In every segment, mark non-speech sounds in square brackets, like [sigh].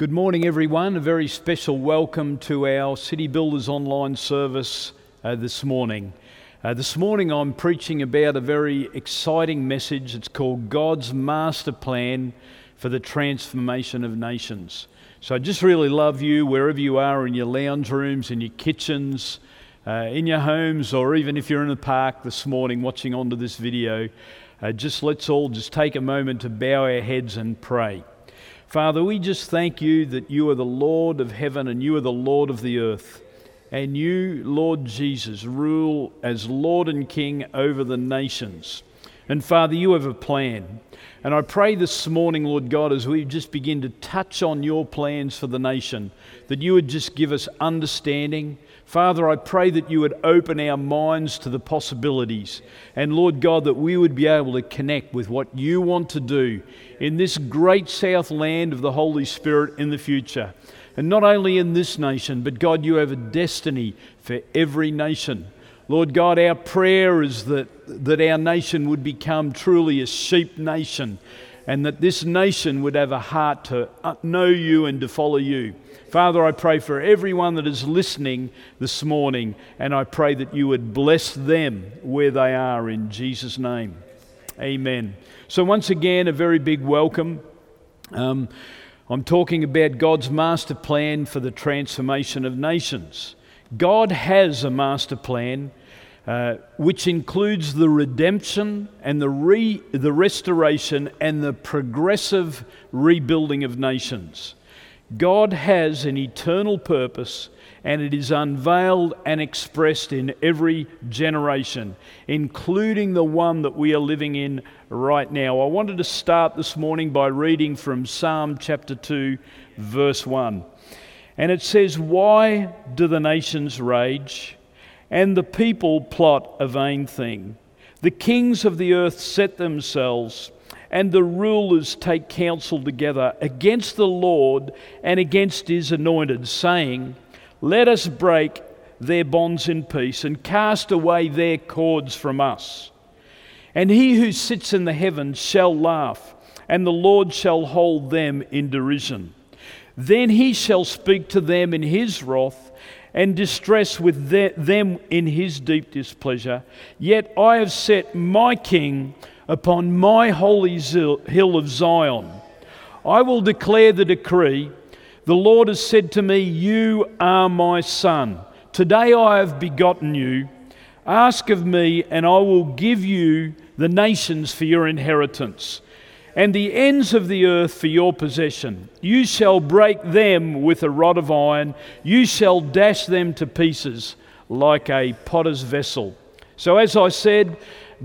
Good morning, everyone. A very special welcome to our City Builders online service uh, this morning. Uh, this morning, I'm preaching about a very exciting message. It's called God's Master Plan for the Transformation of Nations. So I just really love you wherever you are in your lounge rooms, in your kitchens, uh, in your homes, or even if you're in the park this morning watching onto this video. Uh, just let's all just take a moment to bow our heads and pray. Father, we just thank you that you are the Lord of heaven and you are the Lord of the earth. And you, Lord Jesus, rule as Lord and King over the nations. And Father, you have a plan. And I pray this morning, Lord God, as we just begin to touch on your plans for the nation, that you would just give us understanding. Father, I pray that you would open our minds to the possibilities. And Lord God, that we would be able to connect with what you want to do in this great south land of the Holy Spirit in the future. And not only in this nation, but God, you have a destiny for every nation. Lord God, our prayer is that, that our nation would become truly a sheep nation and that this nation would have a heart to know you and to follow you. Father, I pray for everyone that is listening this morning, and I pray that you would bless them where they are in Jesus' name. Amen. So, once again, a very big welcome. Um, I'm talking about God's master plan for the transformation of nations. God has a master plan uh, which includes the redemption and the, re- the restoration and the progressive rebuilding of nations. God has an eternal purpose and it is unveiled and expressed in every generation, including the one that we are living in right now. I wanted to start this morning by reading from Psalm chapter 2, verse 1. And it says, Why do the nations rage and the people plot a vain thing? The kings of the earth set themselves and the rulers take counsel together against the Lord and against his anointed, saying, let us break their bonds in peace and cast away their cords from us. And he who sits in the heavens shall laugh, and the Lord shall hold them in derision. Then he shall speak to them in his wrath and distress with them in his deep displeasure. Yet I have set my king upon my holy hill of Zion. I will declare the decree. The Lord has said to me, You are my son. Today I have begotten you. Ask of me, and I will give you the nations for your inheritance, and the ends of the earth for your possession. You shall break them with a rod of iron, you shall dash them to pieces like a potter's vessel. So, as I said,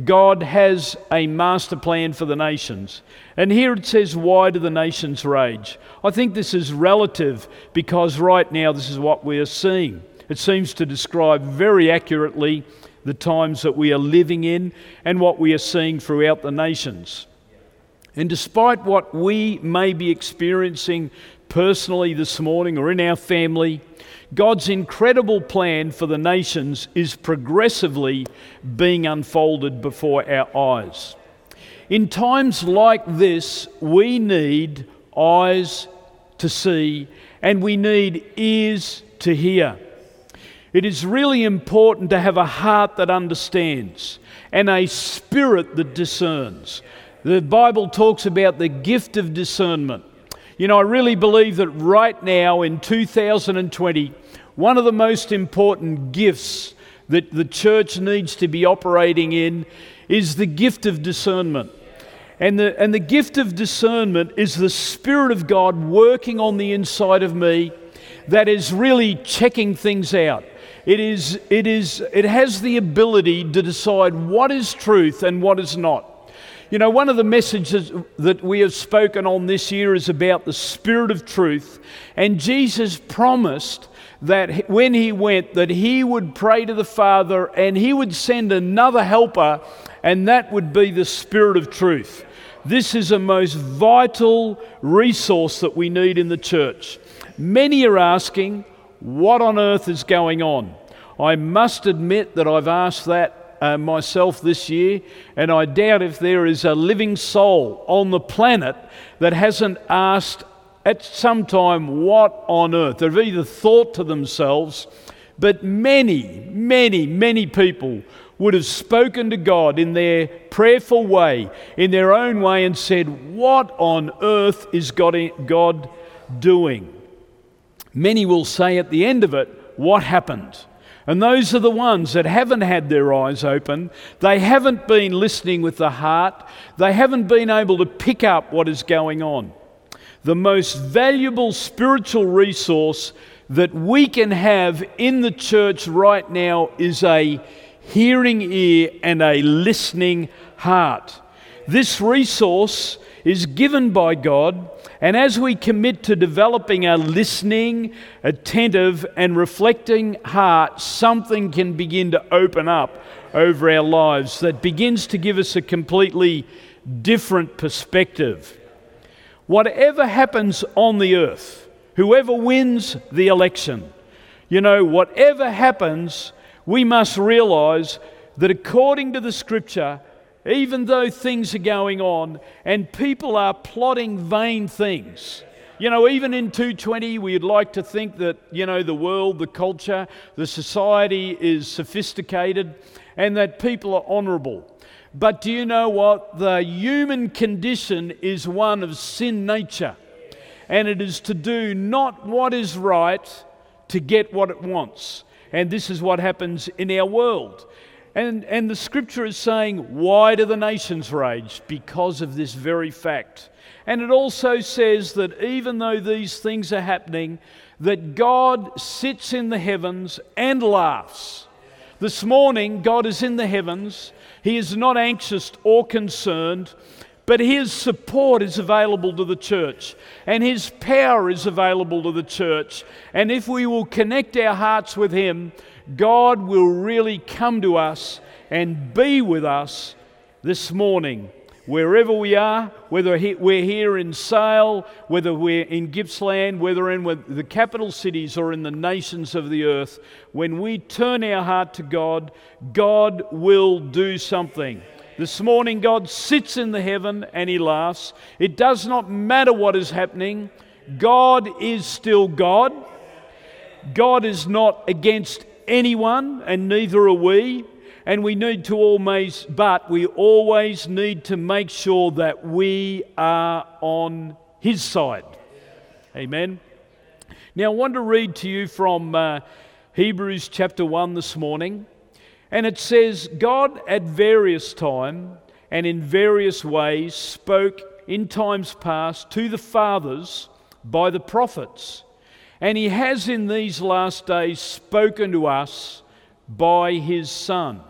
God has a master plan for the nations. And here it says, Why do the nations rage? I think this is relative because right now this is what we are seeing. It seems to describe very accurately the times that we are living in and what we are seeing throughout the nations. And despite what we may be experiencing personally this morning or in our family, God's incredible plan for the nations is progressively being unfolded before our eyes. In times like this, we need eyes to see and we need ears to hear. It is really important to have a heart that understands and a spirit that discerns. The Bible talks about the gift of discernment. You know, I really believe that right now in 2020, one of the most important gifts that the church needs to be operating in is the gift of discernment. And the, and the gift of discernment is the Spirit of God working on the inside of me that is really checking things out. It, is, it, is, it has the ability to decide what is truth and what is not. You know, one of the messages that we have spoken on this year is about the Spirit of truth. And Jesus promised that when he went that he would pray to the Father and he would send another helper and that would be the Spirit of truth. This is a most vital resource that we need in the church. Many are asking, what on earth is going on? I must admit that I've asked that uh, myself this year, and I doubt if there is a living soul on the planet that hasn't asked at some time, what on earth? They've either thought to themselves, but many, many, many people would have spoken to God in their prayerful way, in their own way, and said, What on earth is God doing? Many will say at the end of it, What happened? And those are the ones that haven't had their eyes open. They haven't been listening with the heart. They haven't been able to pick up what is going on. The most valuable spiritual resource that we can have in the church right now is a hearing ear and a listening heart. This resource is given by God, and as we commit to developing a listening, attentive, and reflecting heart, something can begin to open up over our lives that begins to give us a completely different perspective. Whatever happens on the earth, whoever wins the election, you know, whatever happens, we must realize that according to the scripture, even though things are going on and people are plotting vain things, you know, even in 220, we'd like to think that, you know, the world, the culture, the society is sophisticated and that people are honorable. But do you know what? The human condition is one of sin nature. And it is to do not what is right to get what it wants. And this is what happens in our world. And, and the scripture is saying, Why do the nations rage? Because of this very fact. And it also says that even though these things are happening, that God sits in the heavens and laughs. This morning, God is in the heavens. He is not anxious or concerned. But His support is available to the church, and His power is available to the church. And if we will connect our hearts with Him, God will really come to us and be with us this morning. Wherever we are, whether we're here in Sale, whether we're in Gippsland, whether in the capital cities or in the nations of the earth, when we turn our heart to God, God will do something. This morning, God sits in the heaven and He laughs. It does not matter what is happening, God is still God. God is not against anyone, and neither are we. And we need to always, but we always need to make sure that we are on His side. Amen. Now, I want to read to you from uh, Hebrews chapter 1 this morning. And it says, God at various time and in various ways spoke in times past to the fathers by the prophets. And he has in these last days spoken to us by his Son,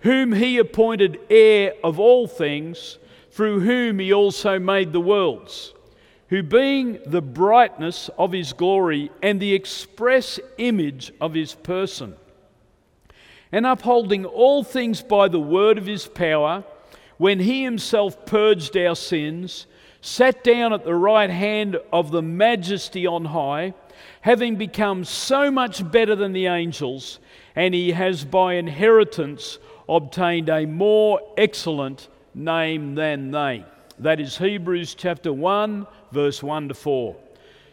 whom he appointed heir of all things, through whom he also made the worlds, who being the brightness of his glory and the express image of his person, and upholding all things by the word of his power, when he himself purged our sins, sat down at the right hand of the majesty on high, having become so much better than the angels, and he has by inheritance obtained a more excellent name than they. That is Hebrews chapter 1, verse 1 to 4.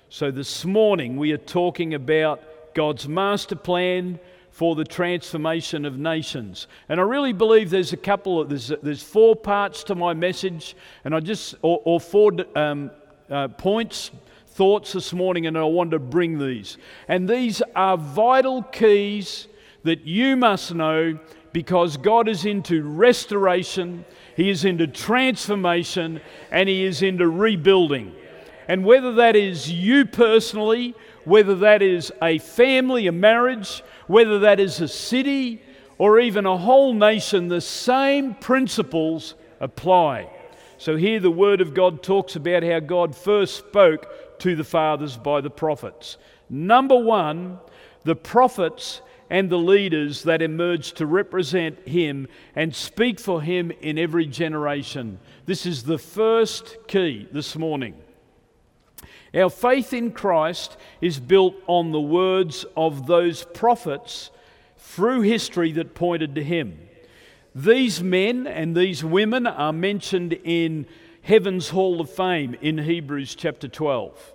So this morning we are talking about God's master plan for the transformation of nations. And I really believe there's a couple of, there's, there's four parts to my message, and I just, or, or four um, uh, points, thoughts this morning, and I want to bring these. And these are vital keys that you must know because God is into restoration, He is into transformation, and He is into rebuilding. And whether that is you personally, whether that is a family, a marriage, whether that is a city or even a whole nation, the same principles apply. So here the Word of God talks about how God first spoke to the fathers by the prophets. Number one, the prophets and the leaders that emerged to represent Him and speak for Him in every generation. This is the first key this morning. Our faith in Christ is built on the words of those prophets through history that pointed to Him. These men and these women are mentioned in Heaven's Hall of Fame in Hebrews chapter 12.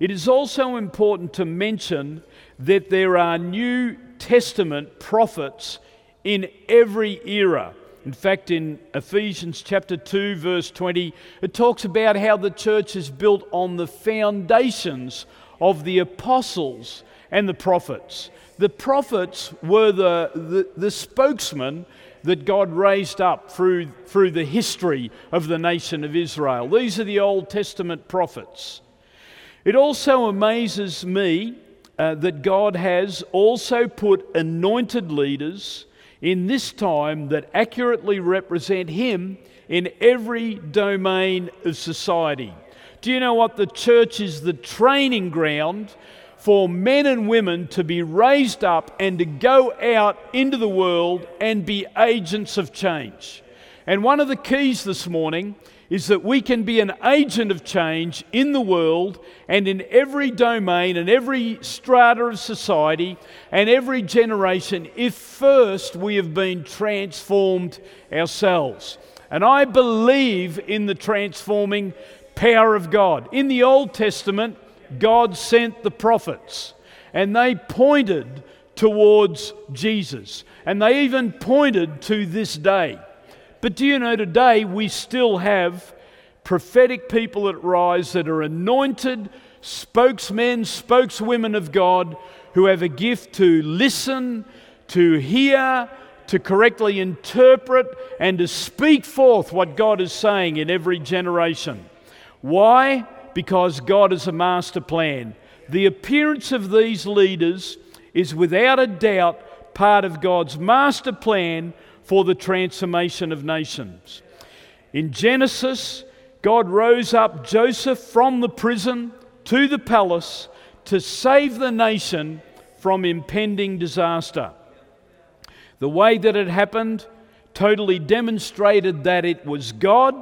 It is also important to mention that there are New Testament prophets in every era. In fact, in Ephesians chapter 2, verse 20, it talks about how the church is built on the foundations of the apostles and the prophets. The prophets were the, the, the spokesmen that God raised up through, through the history of the nation of Israel. These are the Old Testament prophets. It also amazes me uh, that God has also put anointed leaders in this time that accurately represent Him in every domain of society. Do you know what? The church is the training ground for men and women to be raised up and to go out into the world and be agents of change. And one of the keys this morning is that we can be an agent of change in the world and in every domain and every strata of society and every generation if first we have been transformed ourselves. And I believe in the transforming power of God. In the Old Testament, God sent the prophets and they pointed towards Jesus and they even pointed to this day. But do you know today we still have prophetic people that rise that are anointed spokesmen, spokeswomen of God who have a gift to listen, to hear, to correctly interpret, and to speak forth what God is saying in every generation. Why? Because God is a master plan. The appearance of these leaders is without a doubt part of God's master plan for the transformation of nations. In Genesis, God rose up Joseph from the prison to the palace to save the nation from impending disaster. The way that it happened totally demonstrated that it was God,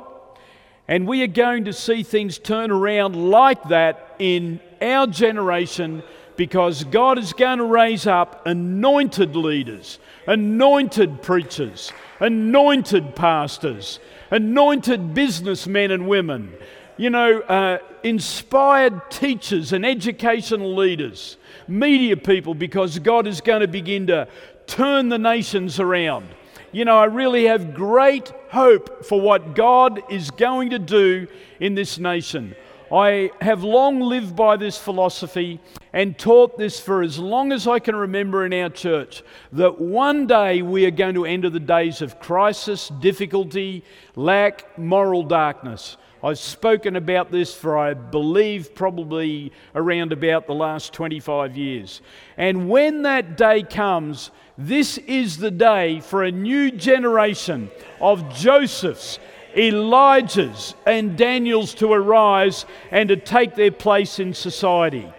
and we are going to see things turn around like that in our generation because God is going to raise up anointed leaders, anointed preachers, anointed pastors, anointed businessmen and women, you know, uh, inspired teachers and educational leaders, media people, because God is going to begin to turn the nations around. You know, I really have great hope for what God is going to do in this nation. I have long lived by this philosophy and taught this for as long as I can remember in our church that one day we are going to enter the days of crisis, difficulty, lack, moral darkness. I've spoken about this for, I believe, probably around about the last 25 years. And when that day comes, this is the day for a new generation of Josephs Elijah's and Daniel's to arise and to take their place in society.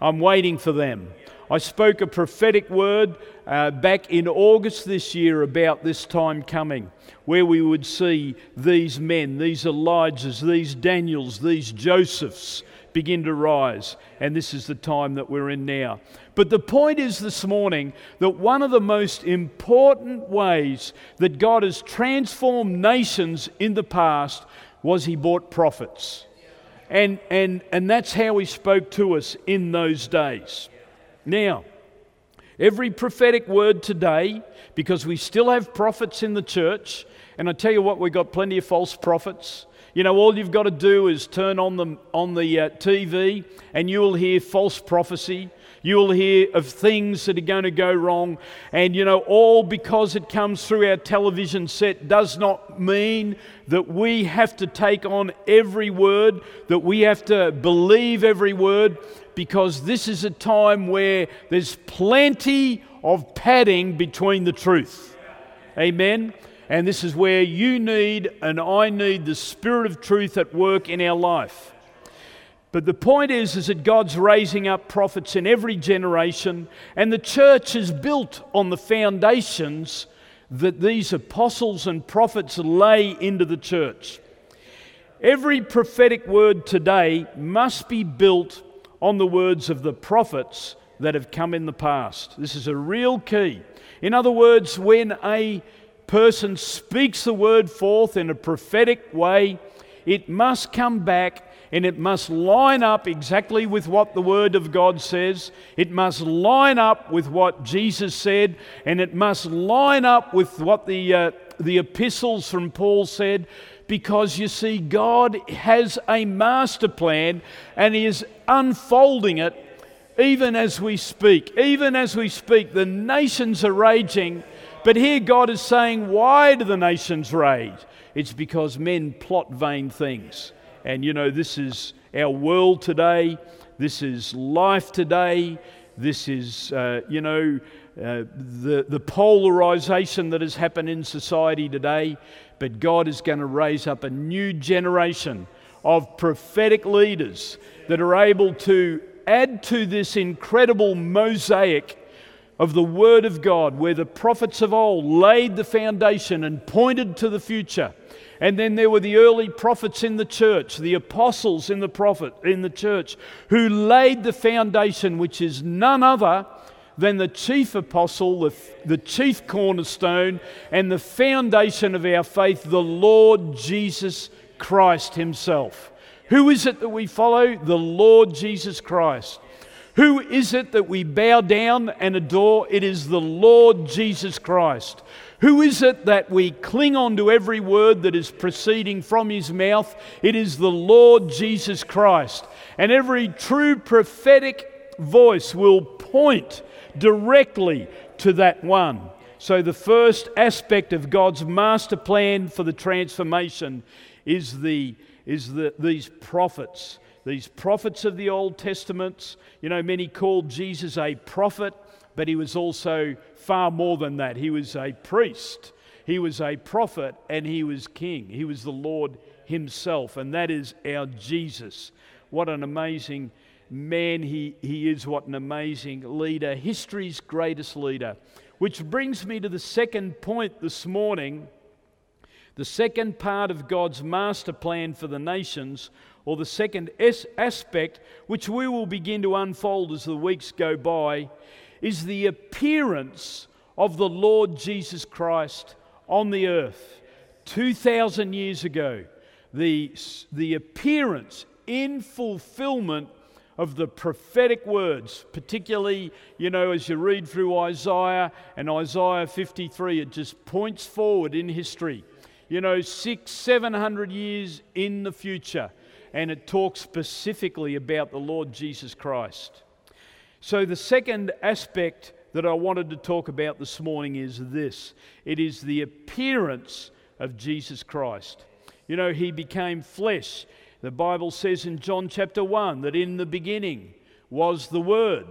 I'm waiting for them. I spoke a prophetic word uh, back in August this year about this time coming, where we would see these men, these Elijahs, these Daniels, these Josephs begin to rise. And this is the time that we're in now. But the point is this morning that one of the most important ways that God has transformed nations in the past was He brought prophets. And, and, and that's how He spoke to us in those days. Now, every prophetic word today, because we still have prophets in the church, and I tell you what, we've got plenty of false prophets. You know, all you've got to do is turn on the, on the uh, TV and you will hear false prophecy. You'll hear of things that are going to go wrong. And, you know, all because it comes through our television set does not mean that we have to take on every word, that we have to believe every word, because this is a time where there's plenty of padding between the truth. Amen. And this is where you need and I need the Spirit of truth at work in our life. But the point is, is that God's raising up prophets in every generation, and the church is built on the foundations that these apostles and prophets lay into the church. Every prophetic word today must be built on the words of the prophets that have come in the past. This is a real key. In other words, when a person speaks the word forth in a prophetic way, it must come back and it must line up exactly with what the Word of God says. It must line up with what Jesus said, and it must line up with what the, uh, the epistles from Paul said. Because you see, God has a master plan and He is unfolding it even as we speak. Even as we speak, the nations are raging. But here God is saying, Why do the nations rage? It's because men plot vain things. And you know, this is our world today, this is life today, this is, uh, you know, uh, the, the polarization that has happened in society today. But God is going to raise up a new generation of prophetic leaders that are able to add to this incredible mosaic of the Word of God, where the prophets of old laid the foundation and pointed to the future. And then there were the early prophets in the church, the apostles in the prophet in the church, who laid the foundation, which is none other than the chief apostle, the, the chief cornerstone, and the foundation of our faith, the Lord Jesus Christ Himself. Who is it that we follow? The Lord Jesus Christ. Who is it that we bow down and adore? It is the Lord Jesus Christ. Who is it that we cling on to every word that is proceeding from his mouth? It is the Lord Jesus Christ. And every true prophetic voice will point directly to that one. So, the first aspect of God's master plan for the transformation is, the, is the, these prophets. These prophets of the Old Testament. You know, many called Jesus a prophet but he was also far more than that. He was a priest, he was a prophet, and he was king. He was the Lord himself, and that is our Jesus. What an amazing man he, he is, what an amazing leader, history's greatest leader. Which brings me to the second point this morning. The second part of God's master plan for the nations, or the second aspect, which we will begin to unfold as the weeks go by, is the appearance of the Lord Jesus Christ on the earth 2,000 years ago. The, the appearance in fulfillment of the prophetic words, particularly, you know, as you read through Isaiah and Isaiah 53, it just points forward in history, you know, six, seven hundred years in the future, and it talks specifically about the Lord Jesus Christ. So, the second aspect that I wanted to talk about this morning is this it is the appearance of Jesus Christ. You know, he became flesh. The Bible says in John chapter 1 that in the beginning was the Word,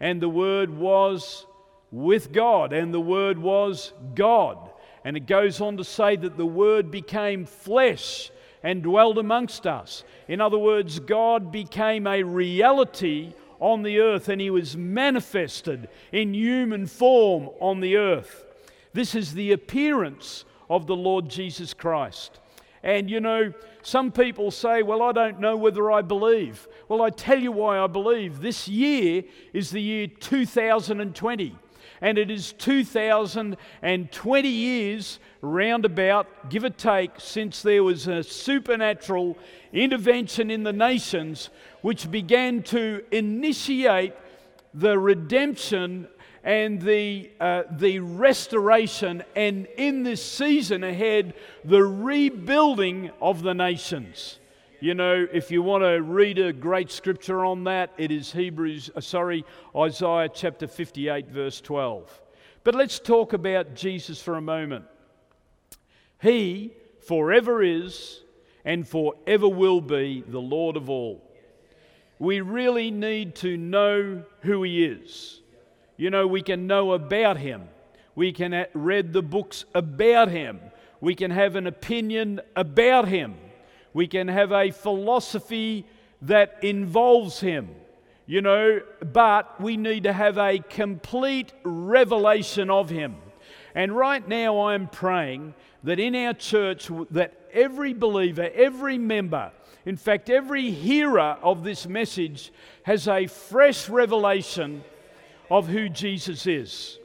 and the Word was with God, and the Word was God. And it goes on to say that the Word became flesh and dwelled amongst us. In other words, God became a reality on the earth and he was manifested in human form on the earth. This is the appearance of the Lord Jesus Christ. And you know, some people say, Well, I don't know whether I believe. Well, I tell you why I believe. This year is the year 2020 and it is 2020 years roundabout, give or take, since there was a supernatural intervention in the nations which began to initiate the redemption and the, uh, the restoration, and in this season ahead, the rebuilding of the nations. You know, if you want to read a great scripture on that, it is Hebrews, uh, sorry, Isaiah chapter 58, verse 12. But let's talk about Jesus for a moment. He forever is and forever will be the Lord of all. We really need to know who He is. You know, we can know about Him, we can read the books about Him, we can have an opinion about Him. We can have a philosophy that involves Him, you know, but we need to have a complete revelation of Him. And right now, I'm praying that in our church, that every believer, every member, in fact, every hearer of this message has a fresh revelation of who Jesus is.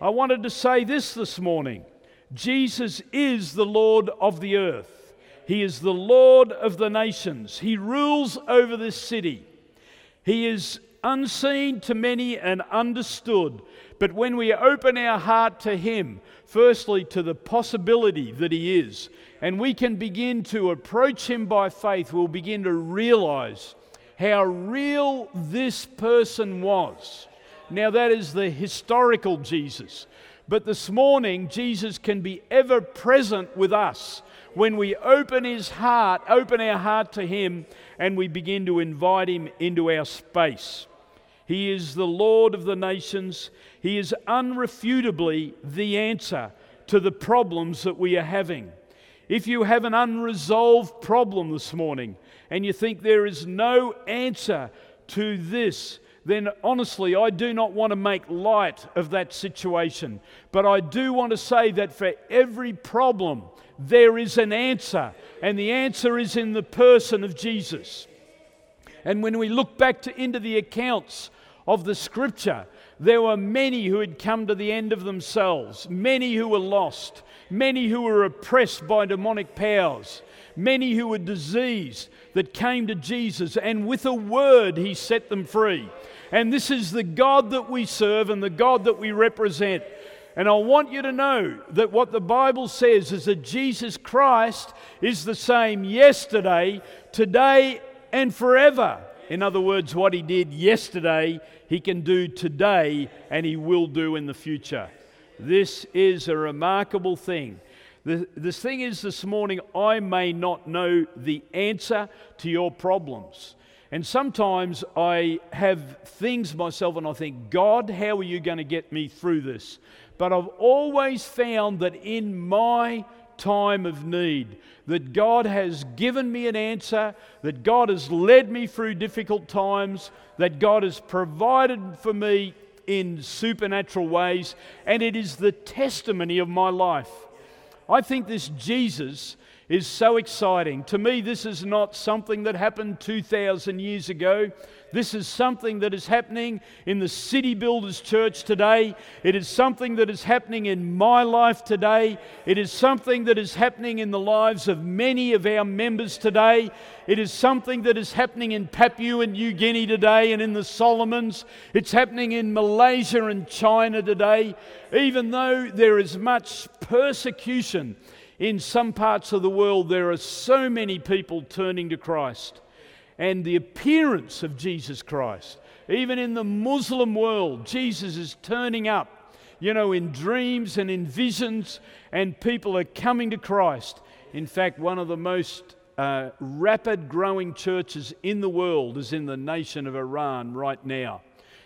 I wanted to say this this morning Jesus is the Lord of the earth. He is the Lord of the nations. He rules over this city. He is unseen to many and understood. But when we open our heart to Him, firstly to the possibility that He is, and we can begin to approach Him by faith, we'll begin to realize how real this person was. Now, that is the historical Jesus. But this morning, Jesus can be ever present with us when we open his heart, open our heart to him, and we begin to invite him into our space. He is the Lord of the nations. He is unrefutably the answer to the problems that we are having. If you have an unresolved problem this morning and you think there is no answer to this, then honestly, I do not want to make light of that situation. But I do want to say that for every problem, there is an answer, and the answer is in the person of Jesus. And when we look back to, into the accounts of the scripture, there were many who had come to the end of themselves, many who were lost, many who were oppressed by demonic powers, many who were diseased that came to Jesus, and with a word, he set them free. And this is the God that we serve and the God that we represent. And I want you to know that what the Bible says is that Jesus Christ is the same yesterday, today, and forever. In other words, what he did yesterday, he can do today, and he will do in the future. This is a remarkable thing. The, the thing is, this morning, I may not know the answer to your problems. And sometimes I have things myself and I think, God, how are you going to get me through this? But I've always found that in my time of need, that God has given me an answer, that God has led me through difficult times, that God has provided for me in supernatural ways, and it is the testimony of my life. I think this Jesus is so exciting. To me, this is not something that happened 2,000 years ago. This is something that is happening in the City Builders Church today. It is something that is happening in my life today. It is something that is happening in the lives of many of our members today. It is something that is happening in Papua and New Guinea today and in the Solomons. It's happening in Malaysia and China today. Even though there is much persecution in some parts of the world, there are so many people turning to Christ. And the appearance of Jesus Christ, even in the Muslim world, Jesus is turning up, you know, in dreams and in visions, and people are coming to Christ. In fact, one of the most uh, rapid growing churches in the world is in the nation of Iran right now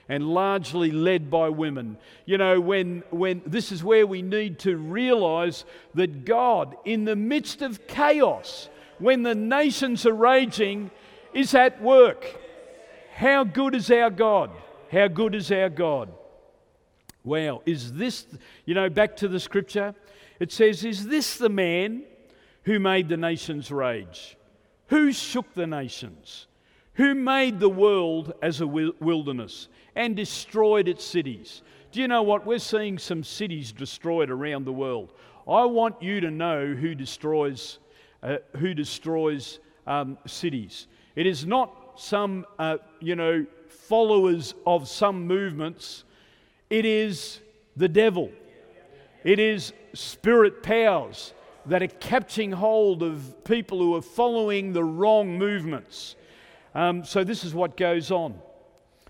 and largely led by women. You know, when, when this is where we need to realize that God, in the midst of chaos, when the nations are raging, is at work. How good is our God? How good is our God? Wow, is this, you know, back to the scripture, it says, Is this the man who made the nations rage? Who shook the nations? Who made the world as a wilderness? And destroyed its cities. Do you know what? We're seeing some cities destroyed around the world. I want you to know who destroys, uh, who destroys um, cities. It is not some, uh, you know, followers of some movements. It is the devil. It is spirit powers that are catching hold of people who are following the wrong movements. Um, so this is what goes on.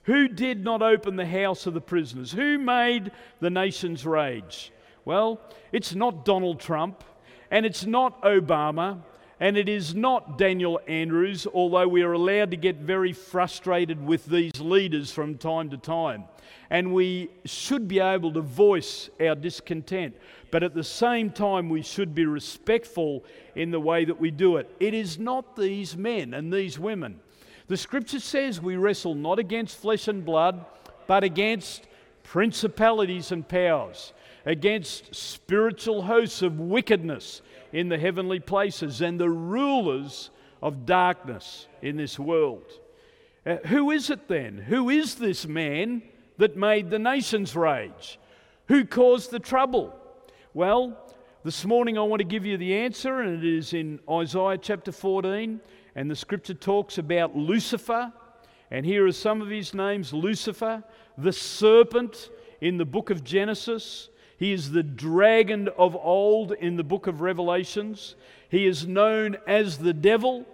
Who did not open the house of the prisoners? Who made the nations rage? Well, it's not Donald Trump, and it's not Obama, and it is not Daniel Andrews, although we are allowed to get very frustrated with these leaders from time to time. And we should be able to voice our discontent. But at the same time, we should be respectful in the way that we do it. It is not these men and these women the scripture says we wrestle not against flesh and blood, but against principalities and powers, against spiritual hosts of wickedness in the heavenly places, and the rulers of darkness in this world. Uh, who is it then? Who is this man that made the nations rage? Who caused the trouble? Well, This morning I want to give you the answer, and it is in Isaiah chapter 14. And the scripture talks about Lucifer. And here are some of his names Lucifer, the serpent in the book of Genesis. He is the dragon of old in the book of Revelations. He is known as the devil.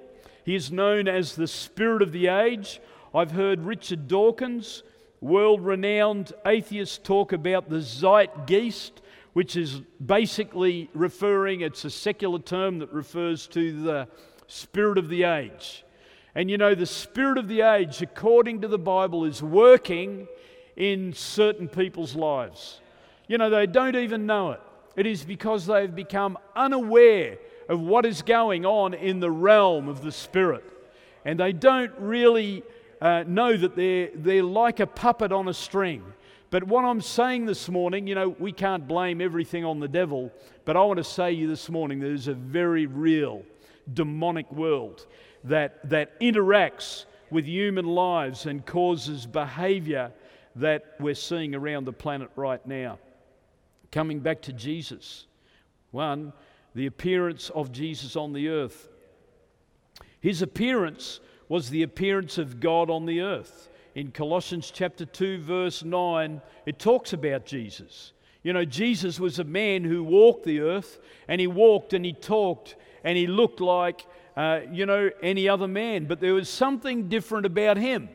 He is known as the spirit of the age. I've heard Richard Dawkins, world renowned atheist, talk about the zeitgeist which is basically referring, it's a secular term that refers to the spirit of the age. And you know, the spirit of the age, according to the Bible, is working in certain people's lives. You know, they don't even know it. It is because they've become unaware of what is going on in the realm of the spirit. And they don't really uh, know that they're, they're like a puppet on a string. But what I'm saying this morning, you know, we can't blame everything on the devil, but I want to say to you this morning there's a very real demonic world that, that interacts with human lives and causes behavior that we're seeing around the planet right now. Coming back to Jesus, one, the appearance of Jesus on the earth. His appearance was the appearance of God on the earth in Colossians chapter 2, verse 9, it talks about Jesus. You know, Jesus was a man who walked the earth, and he walked and he talked, and he looked like, uh, you know, any other man. But there was something different about him.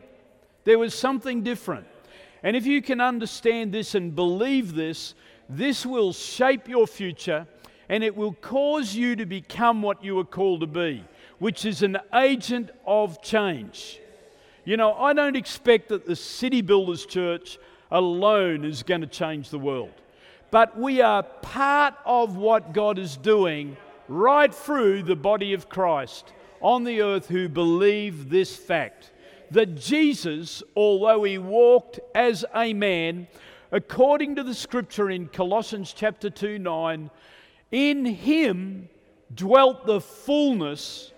There was something different. And if you can understand this and believe this, this will shape your future and it will cause you to become what you are called to be, which is an agent of change. You know, I don't expect that the City Builders Church alone is going to change the world. But we are part of what God is doing right through the body of Christ on the earth who believe this fact that Jesus, although he walked as a man, according to the scripture in Colossians chapter 2 9, in him dwelt the fullness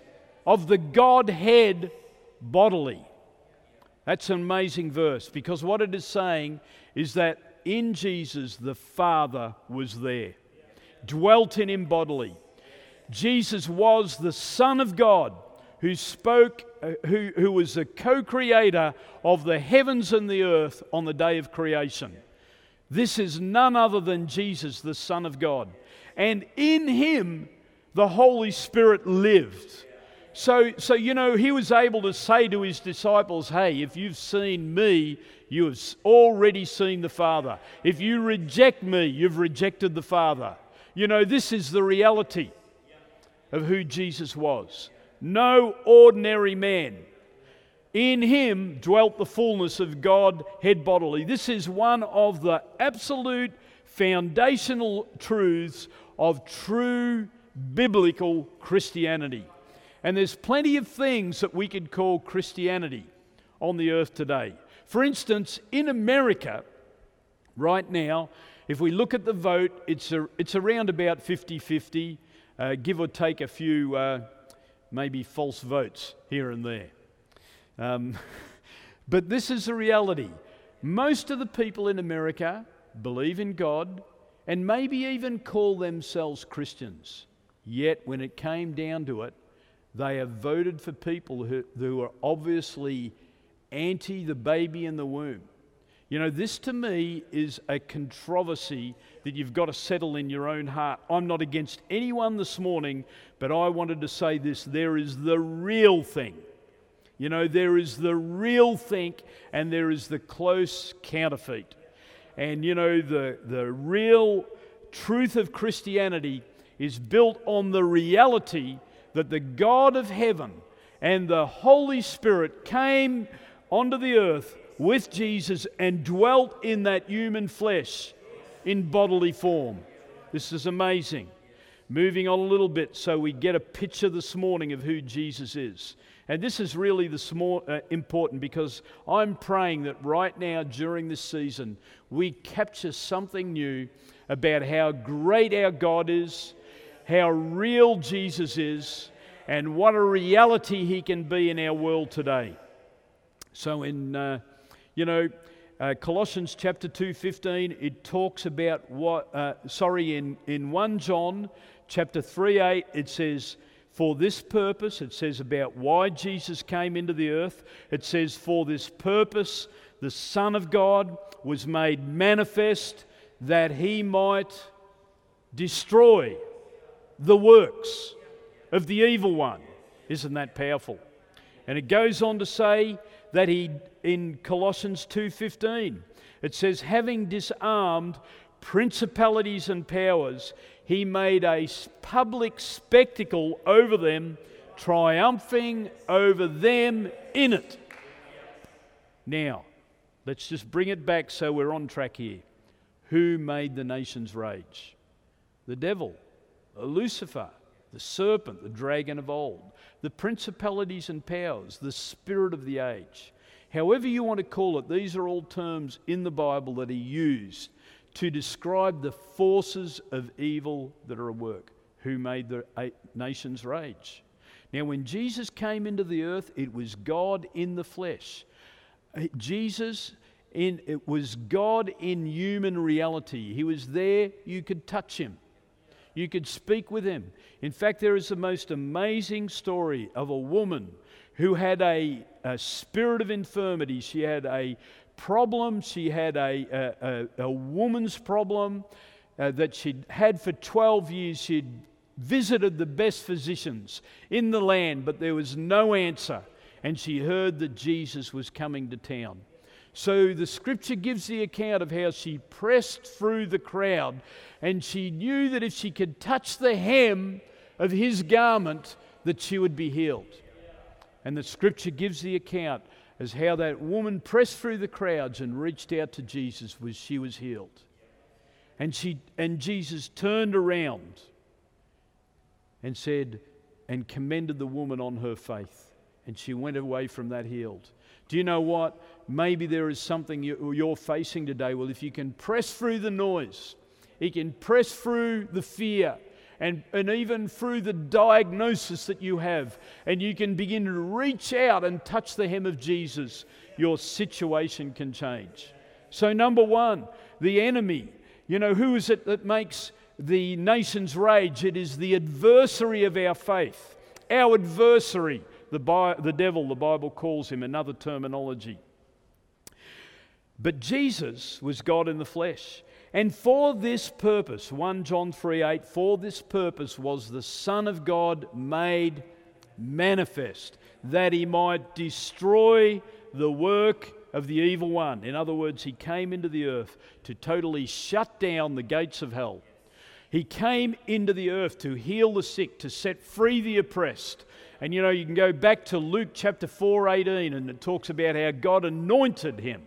of the Godhead bodily. That's an amazing verse because what it is saying is that in Jesus the Father was there, dwelt in him bodily. Jesus was the Son of God who spoke, uh, who, who was the co creator of the heavens and the earth on the day of creation. This is none other than Jesus, the Son of God. And in him the Holy Spirit lived. So, so, you know, he was able to say to his disciples, Hey, if you've seen me, you have already seen the Father. If you reject me, you've rejected the Father. You know, this is the reality of who Jesus was. No ordinary man. In him dwelt the fullness of God, head bodily. This is one of the absolute foundational truths of true biblical Christianity. And there's plenty of things that we could call Christianity on the earth today. For instance, in America, right now, if we look at the vote, it's, a, it's around about 50 50, uh, give or take a few uh, maybe false votes here and there. Um, [laughs] but this is the reality. Most of the people in America believe in God and maybe even call themselves Christians. Yet, when it came down to it, they have voted for people who, who are obviously anti the baby in the womb. You know, this to me is a controversy that you've got to settle in your own heart. I'm not against anyone this morning, but I wanted to say this there is the real thing. You know, there is the real thing and there is the close counterfeit. And, you know, the, the real truth of Christianity is built on the reality that the God of heaven and the Holy Spirit came onto the earth with Jesus and dwelt in that human flesh in bodily form. This is amazing. Moving on a little bit so we get a picture this morning of who Jesus is. And this is really the small, uh, important because I'm praying that right now during this season we capture something new about how great our God is, how real Jesus is and what a reality he can be in our world today. So, in, uh, you know, uh, Colossians chapter 2, 15, it talks about what, uh, sorry, in, in 1 John chapter 3, 8, it says, for this purpose, it says about why Jesus came into the earth. It says, for this purpose, the Son of God was made manifest that he might destroy the works of the evil one. Isn't that powerful? And it goes on to say that he in Colossians 2:15 it says having disarmed principalities and powers he made a public spectacle over them triumphing over them in it. Now, let's just bring it back so we're on track here. Who made the nations rage? The devil, Lucifer, the serpent, the dragon of old, the principalities and powers, the spirit of the age. However, you want to call it, these are all terms in the Bible that are used to describe the forces of evil that are at work. Who made the nations rage? Now, when Jesus came into the earth, it was God in the flesh. Jesus, in, it was God in human reality. He was there, you could touch him. You could speak with him. In fact, there is the most amazing story of a woman who had a, a spirit of infirmity. She had a problem, she had a, a, a woman's problem uh, that she'd had for 12 years. She'd visited the best physicians in the land, but there was no answer. And she heard that Jesus was coming to town. So the scripture gives the account of how she pressed through the crowd and she knew that if she could touch the hem of his garment that she would be healed. And the scripture gives the account as how that woman pressed through the crowds and reached out to Jesus was she was healed. And she and Jesus turned around and said and commended the woman on her faith and she went away from that healed. Do you know what? Maybe there is something you're facing today. Well, if you can press through the noise, you can press through the fear, and, and even through the diagnosis that you have, and you can begin to reach out and touch the hem of Jesus, your situation can change. So, number one, the enemy. You know, who is it that makes the nations rage? It is the adversary of our faith. Our adversary the, the devil, the Bible calls him another terminology. But Jesus was God in the flesh. And for this purpose, 1 John 3 8, for this purpose was the Son of God made manifest, that he might destroy the work of the evil one. In other words, he came into the earth to totally shut down the gates of hell. He came into the earth to heal the sick, to set free the oppressed, and you know, you can go back to Luke chapter 4 18, and it talks about how God anointed him.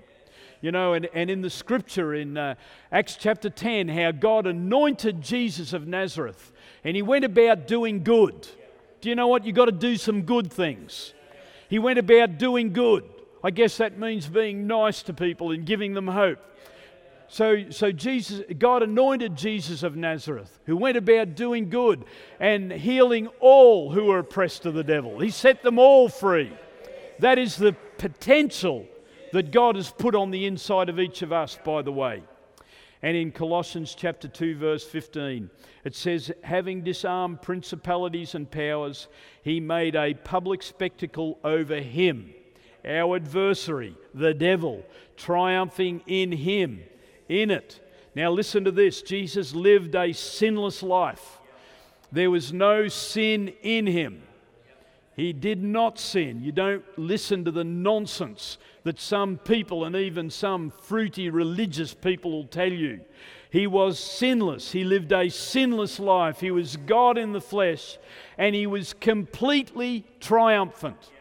You know, and, and in the scripture in uh, Acts chapter 10, how God anointed Jesus of Nazareth, and he went about doing good. Do you know what? You've got to do some good things. He went about doing good. I guess that means being nice to people and giving them hope. So, so Jesus, God anointed Jesus of Nazareth, who went about doing good and healing all who were oppressed of the devil. He set them all free. That is the potential that God has put on the inside of each of us, by the way. And in Colossians chapter 2, verse 15, it says, Having disarmed principalities and powers, he made a public spectacle over him, our adversary, the devil, triumphing in him in it. Now, listen to this Jesus lived a sinless life, there was no sin in him. He did not sin. You don't listen to the nonsense that some people and even some fruity religious people will tell you. He was sinless. He lived a sinless life. He was God in the flesh and he was completely triumphant.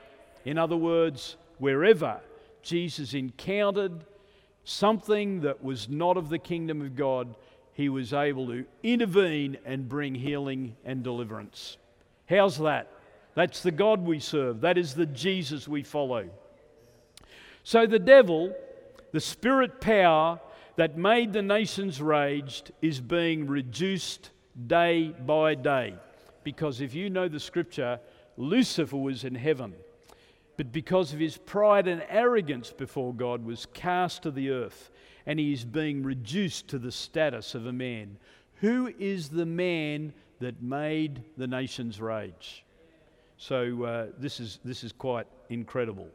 In other words, wherever Jesus encountered something that was not of the kingdom of God, he was able to intervene and bring healing and deliverance. How's that? That's the God we serve. That is the Jesus we follow. So the devil, the spirit power that made the nations raged, is being reduced day by day. Because if you know the scripture, Lucifer was in heaven. But because of his pride and arrogance before God was cast to the earth, and he is being reduced to the status of a man. Who is the man that made the nations rage? So uh, this, is, this is quite incredible.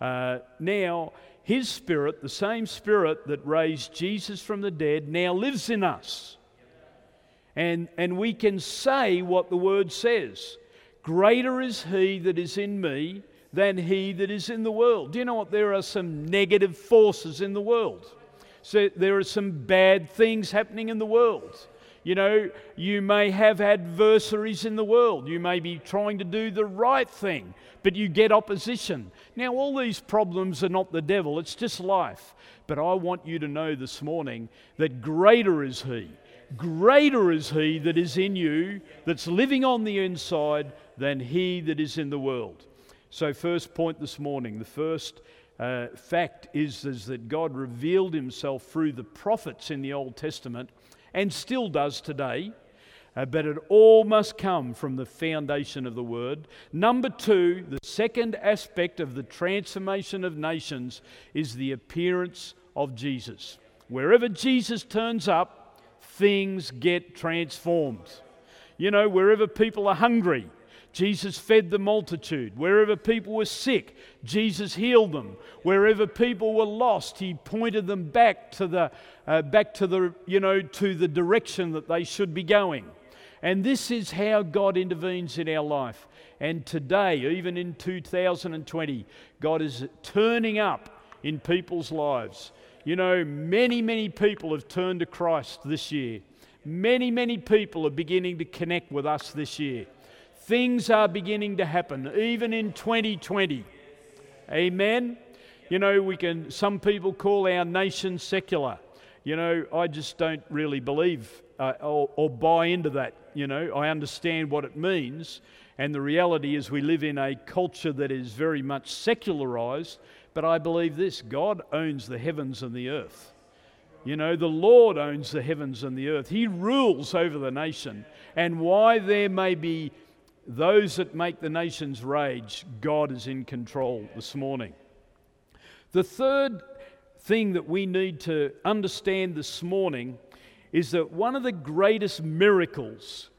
Uh, now, his spirit, the same spirit that raised Jesus from the dead, now lives in us. And, and we can say what the word says Greater is he that is in me than he that is in the world. Do you know what? There are some negative forces in the world. So there are some bad things happening in the world. You know, you may have adversaries in the world. You may be trying to do the right thing, but you get opposition. Now, all these problems are not the devil, it's just life. But I want you to know this morning that greater is He. Greater is He that is in you, that's living on the inside, than He that is in the world. So, first point this morning, the first uh, fact is, is that God revealed himself through the prophets in the Old Testament and still does today. Uh, but it all must come from the foundation of the Word. Number two, the second aspect of the transformation of nations is the appearance of Jesus. Wherever Jesus turns up, things get transformed. You know, wherever people are hungry, Jesus fed the multitude. Wherever people were sick, Jesus healed them. Wherever people were lost, he pointed them back to the uh, back to the you know to the direction that they should be going. And this is how God intervenes in our life. And today, even in 2020, God is turning up in people's lives. You know, many, many people have turned to Christ this year. Many, many people are beginning to connect with us this year. Things are beginning to happen, even in 2020. Amen. You know, we can, some people call our nation secular. You know, I just don't really believe uh, or, or buy into that. You know, I understand what it means. And the reality is, we live in a culture that is very much secularized. But I believe this God owns the heavens and the earth. You know, the Lord owns the heavens and the earth. He rules over the nation. And why there may be those that make the nations rage, God is in control this morning. The third thing that we need to understand this morning is that one of the greatest miracles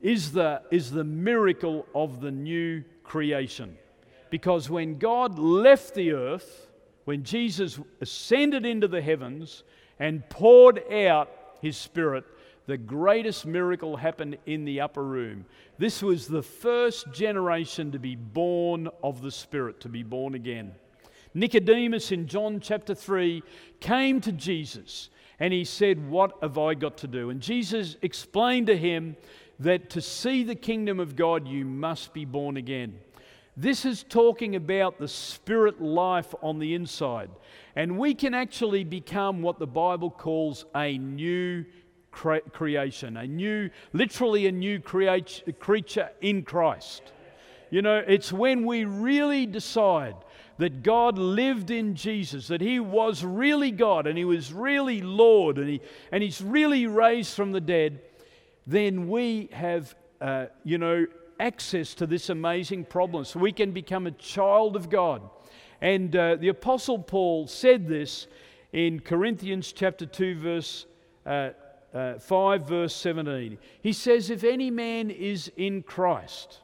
is the, is the miracle of the new creation. Because when God left the earth, when Jesus ascended into the heavens and poured out his spirit, the greatest miracle happened in the upper room. This was the first generation to be born of the Spirit, to be born again. Nicodemus in John chapter 3 came to Jesus and he said, What have I got to do? And Jesus explained to him that to see the kingdom of God, you must be born again. This is talking about the spirit life on the inside. And we can actually become what the Bible calls a new cre- creation, a new, literally a new create, creature in Christ. You know, it's when we really decide that God lived in Jesus, that He was really God and He was really Lord and, he, and He's really raised from the dead, then we have, uh, you know, access to this amazing problem. So we can become a child of God. And uh, the Apostle Paul said this in Corinthians chapter 2, verse uh, uh, 5, verse 17. He says, If any man is in Christ,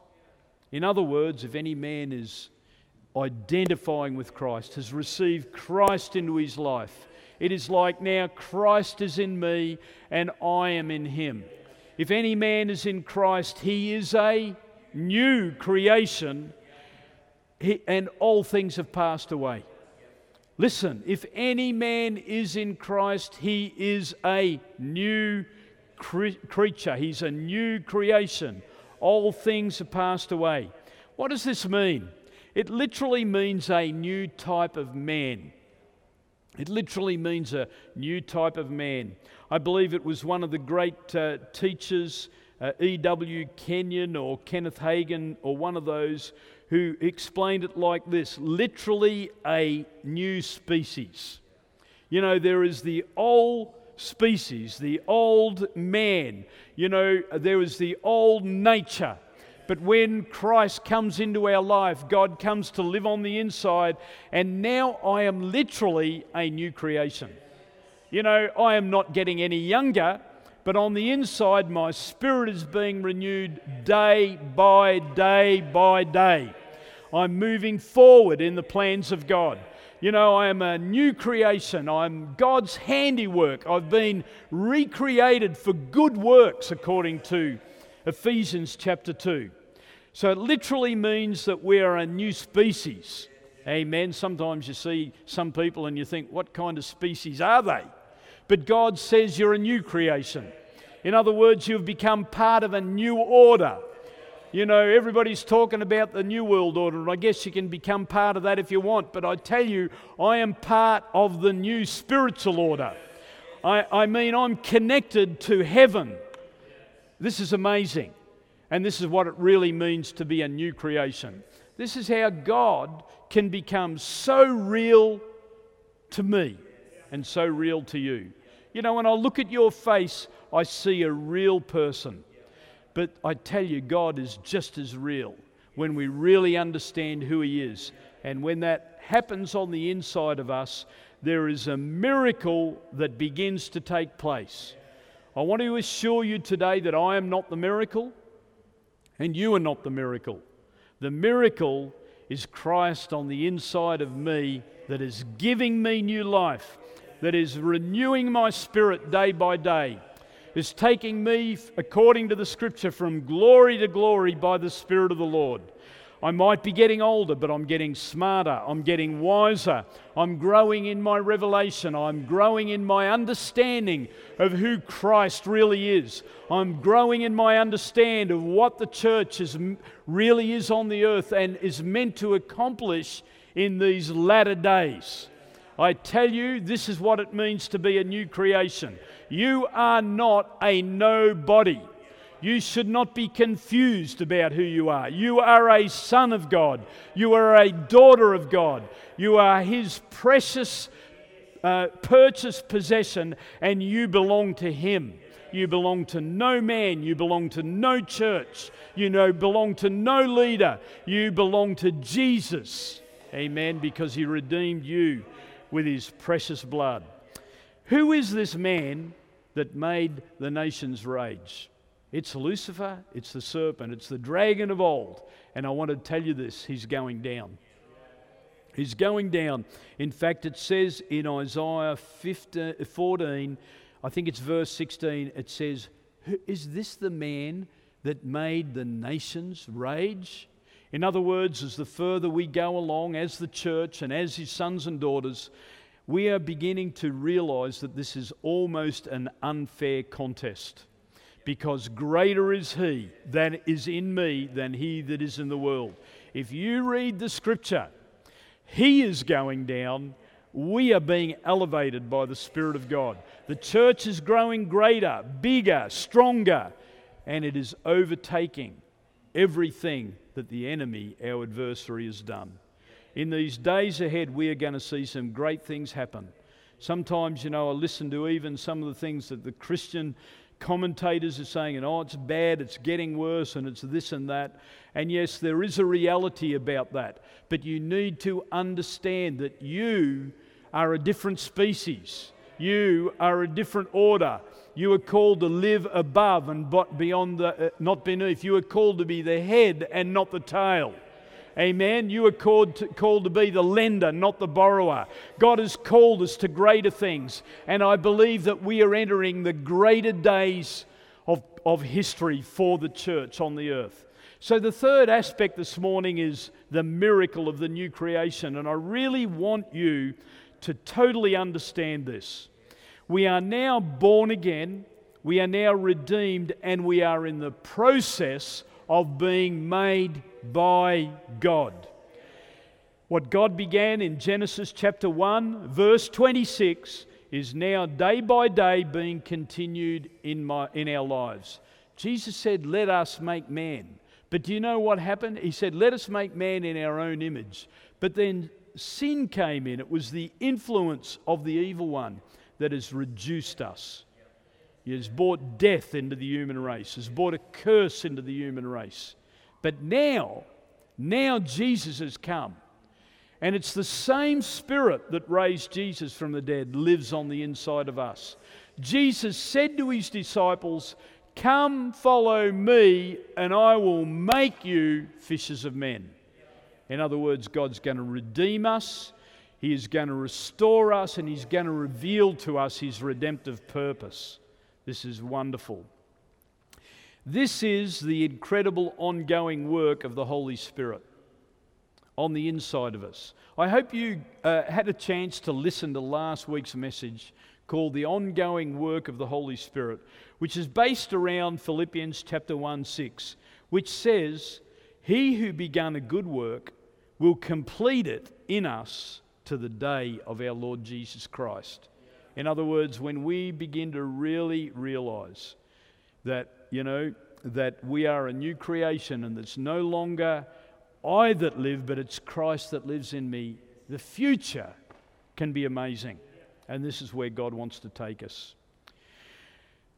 in other words, if any man is identifying with Christ, has received Christ into his life, it is like now Christ is in me and I am in him. If any man is in Christ, he is a new creation, he, and all things have passed away. Listen, if any man is in Christ, he is a new cre- creature, he's a new creation. All things have passed away. What does this mean? It literally means a new type of man. It literally means a new type of man. I believe it was one of the great uh, teachers, uh, E.W. Kenyon or Kenneth Hagin, or one of those who explained it like this literally a new species. You know, there is the old species, the old man, you know, there is the old nature. But when Christ comes into our life, God comes to live on the inside, and now I am literally a new creation. You know, I am not getting any younger, but on the inside, my spirit is being renewed day by day by day. I'm moving forward in the plans of God. You know, I am a new creation. I'm God's handiwork. I've been recreated for good works, according to Ephesians chapter 2. So it literally means that we are a new species. Amen. Sometimes you see some people and you think, what kind of species are they? But God says you're a new creation. In other words, you've become part of a new order. You know, everybody's talking about the New World Order, and I guess you can become part of that if you want, but I tell you, I am part of the new spiritual order. I, I mean, I'm connected to heaven. This is amazing. And this is what it really means to be a new creation. This is how God can become so real to me and so real to you. You know, when I look at your face, I see a real person. But I tell you, God is just as real when we really understand who He is. And when that happens on the inside of us, there is a miracle that begins to take place. I want to assure you today that I am not the miracle, and you are not the miracle. The miracle is Christ on the inside of me that is giving me new life, that is renewing my spirit day by day is taking me, according to the scripture, from glory to glory by the Spirit of the Lord. I might be getting older, but I'm getting smarter. I'm getting wiser. I'm growing in my revelation. I'm growing in my understanding of who Christ really is. I'm growing in my understand of what the church is, really is on the earth and is meant to accomplish in these latter days. I tell you, this is what it means to be a new creation. You are not a nobody. You should not be confused about who you are. You are a son of God. You are a daughter of God. You are His precious uh, purchased possession, and you belong to Him. You belong to no man. You belong to no church. You know, belong to no leader. You belong to Jesus. Amen. Because He redeemed you with His precious blood. Who is this man that made the nations rage? It's Lucifer, it's the serpent, it's the dragon of old. And I want to tell you this he's going down. He's going down. In fact, it says in Isaiah 15, 14, I think it's verse 16, it says, Is this the man that made the nations rage? In other words, as the further we go along as the church and as his sons and daughters, we are beginning to realize that this is almost an unfair contest because greater is he that is in me than he that is in the world. If you read the scripture, he is going down, we are being elevated by the Spirit of God. The church is growing greater, bigger, stronger, and it is overtaking everything that the enemy, our adversary, has done in these days ahead, we are going to see some great things happen. Sometimes, you know, I listen to even some of the things that the Christian commentators are saying, and oh, it's bad, it's getting worse, and it's this and that. And yes, there is a reality about that. But you need to understand that you are a different species, you are a different order. You are called to live above and beyond the, uh, not beneath. You are called to be the head and not the tail. Amen. You are called to, called to be the lender, not the borrower. God has called us to greater things. And I believe that we are entering the greater days of, of history for the church on the earth. So, the third aspect this morning is the miracle of the new creation. And I really want you to totally understand this. We are now born again, we are now redeemed, and we are in the process of being made by God. What God began in Genesis chapter 1, verse 26, is now day by day being continued in, my, in our lives. Jesus said, Let us make man. But do you know what happened? He said, Let us make man in our own image. But then sin came in. It was the influence of the evil one that has reduced us. He has brought death into the human race, has brought a curse into the human race. But now, now Jesus has come. And it's the same spirit that raised Jesus from the dead lives on the inside of us. Jesus said to his disciples, Come follow me, and I will make you fishers of men. In other words, God's going to redeem us, He is going to restore us, and He's going to reveal to us His redemptive purpose. This is wonderful. This is the incredible ongoing work of the Holy Spirit on the inside of us. I hope you uh, had a chance to listen to last week's message called The Ongoing Work of the Holy Spirit, which is based around Philippians chapter 1 6, which says, He who began a good work will complete it in us to the day of our Lord Jesus Christ. In other words, when we begin to really realize that, you know, that we are a new creation and it's no longer I that live, but it's Christ that lives in me, the future can be amazing. And this is where God wants to take us.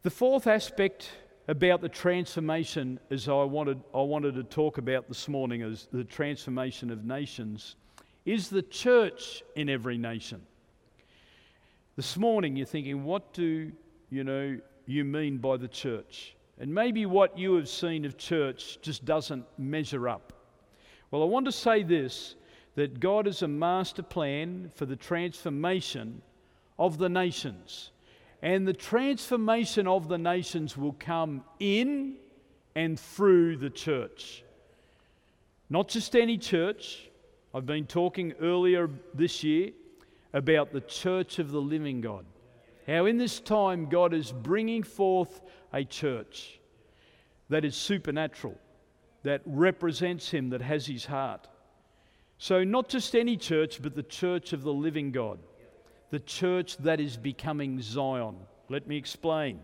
The fourth aspect about the transformation as I wanted, I wanted to talk about this morning as the transformation of nations is the church in every nation. This morning you're thinking, what do you know you mean by the church? And maybe what you have seen of church just doesn't measure up. Well, I want to say this that God has a master plan for the transformation of the nations. And the transformation of the nations will come in and through the church. Not just any church. I've been talking earlier this year about the church of the living God. How in this time God is bringing forth a church that is supernatural, that represents Him, that has His heart. So, not just any church, but the church of the living God the church that is becoming Zion. Let me explain.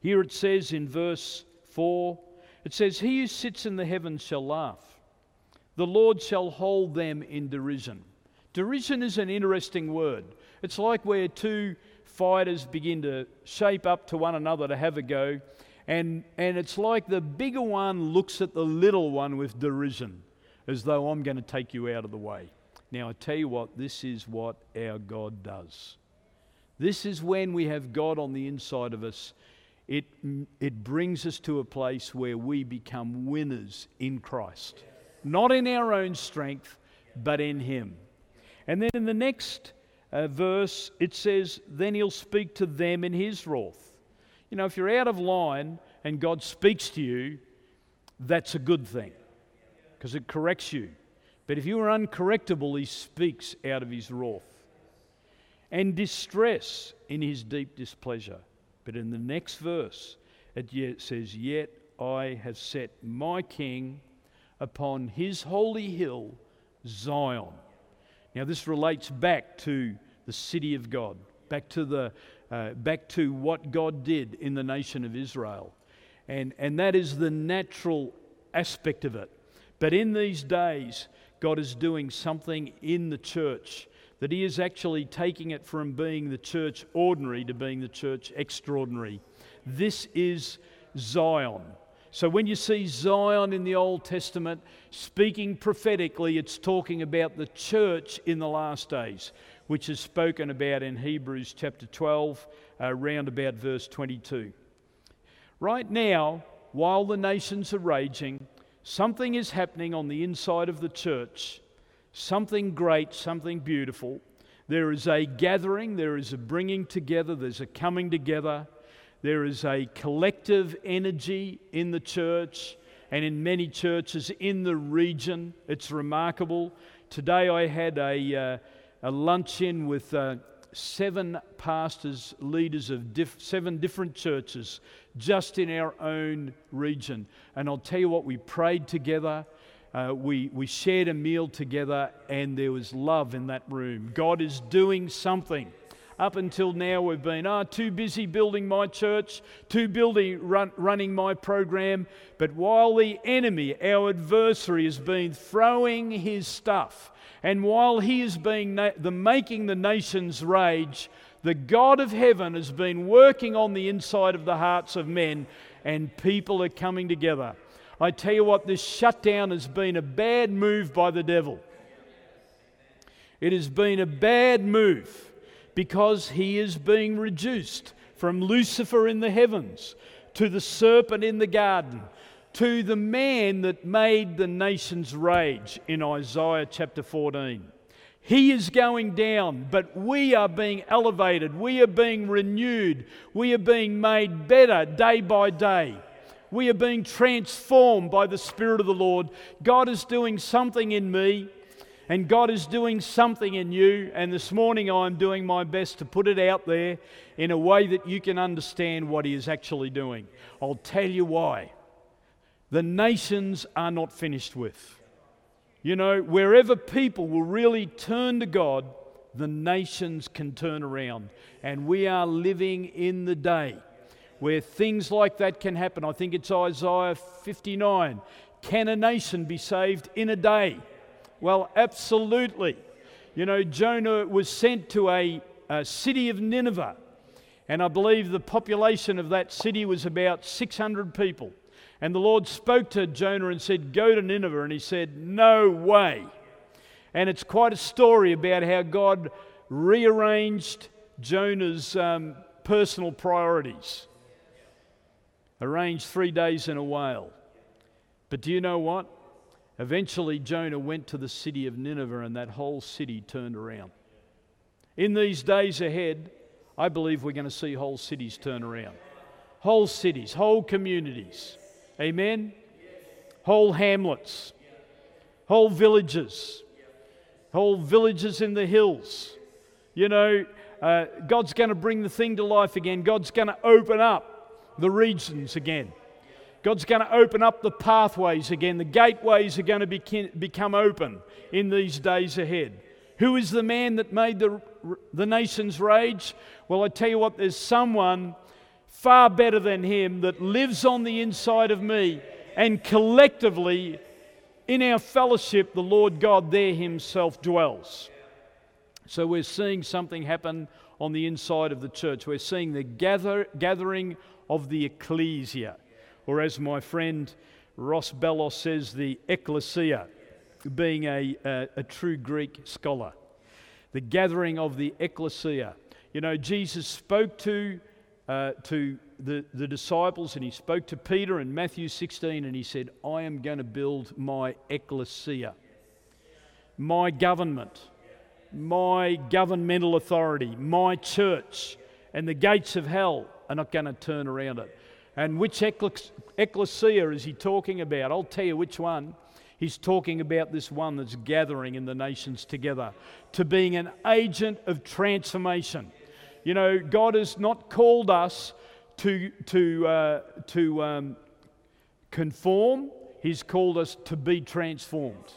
Here it says in verse 4 it says, He who sits in the heavens shall laugh, the Lord shall hold them in derision. Derision is an interesting word. It's like where two fighters begin to shape up to one another to have a go, and, and it's like the bigger one looks at the little one with derision, as though I'm going to take you out of the way. Now, I tell you what, this is what our God does. This is when we have God on the inside of us. It, it brings us to a place where we become winners in Christ. Not in our own strength, but in Him. And then in the next uh, verse, it says, Then He'll speak to them in His wrath. You know, if you're out of line and God speaks to you, that's a good thing because it corrects you. But if you are uncorrectable, he speaks out of his wrath and distress in his deep displeasure. But in the next verse, it says, Yet I have set my king upon his holy hill, Zion. Now, this relates back to the city of God, back to, the, uh, back to what God did in the nation of Israel. And, and that is the natural aspect of it. But in these days, God is doing something in the church, that He is actually taking it from being the church ordinary to being the church extraordinary. This is Zion. So when you see Zion in the Old Testament speaking prophetically, it's talking about the church in the last days, which is spoken about in Hebrews chapter 12, uh, around about verse 22. Right now, while the nations are raging, Something is happening on the inside of the church, something great, something beautiful. There is a gathering, there is a bringing together, there's a coming together, there is a collective energy in the church and in many churches in the region. It's remarkable. Today I had a, uh, a luncheon with uh, seven pastors, leaders of diff- seven different churches just in our own region. And I'll tell you what, we prayed together. Uh, we, we shared a meal together, and there was love in that room. God is doing something. Up until now, we've been oh, too busy building my church, too busy run, running my program. But while the enemy, our adversary, has been throwing his stuff, and while he is being na- the making the nations rage, the God of heaven has been working on the inside of the hearts of men, and people are coming together. I tell you what, this shutdown has been a bad move by the devil. It has been a bad move because he is being reduced from Lucifer in the heavens to the serpent in the garden to the man that made the nations rage in Isaiah chapter 14. He is going down, but we are being elevated. We are being renewed. We are being made better day by day. We are being transformed by the Spirit of the Lord. God is doing something in me, and God is doing something in you. And this morning I'm doing my best to put it out there in a way that you can understand what He is actually doing. I'll tell you why. The nations are not finished with. You know, wherever people will really turn to God, the nations can turn around. And we are living in the day where things like that can happen. I think it's Isaiah 59. Can a nation be saved in a day? Well, absolutely. You know, Jonah was sent to a, a city of Nineveh, and I believe the population of that city was about 600 people. And the Lord spoke to Jonah and said, Go to Nineveh. And he said, No way. And it's quite a story about how God rearranged Jonah's um, personal priorities arranged three days in a whale. But do you know what? Eventually, Jonah went to the city of Nineveh, and that whole city turned around. In these days ahead, I believe we're going to see whole cities turn around. Whole cities, whole communities. Amen? Whole hamlets, whole villages, whole villages in the hills. You know, uh, God's going to bring the thing to life again. God's going to open up the regions again. God's going to open up the pathways again. The gateways are going to be, become open in these days ahead. Who is the man that made the, the nations rage? Well, I tell you what, there's someone far better than him that lives on the inside of me, and collectively, in our fellowship, the Lord God there himself dwells. So we're seeing something happen on the inside of the church. We're seeing the gather, gathering of the ecclesia, or as my friend Ross Bellos says, the ecclesia, being a, a, a true Greek scholar. The gathering of the ecclesia. You know, Jesus spoke to, uh, to the, the disciples and he spoke to Peter in Matthew 16 and he said, I am going to build my ecclesia, my government, my governmental authority, my church, and the gates of hell are not going to turn around it. And which ecclesia is he talking about? I'll tell you which one. He's talking about this one that's gathering in the nations together to being an agent of transformation. You know, God has not called us to, to, uh, to um, conform, He's called us to be transformed.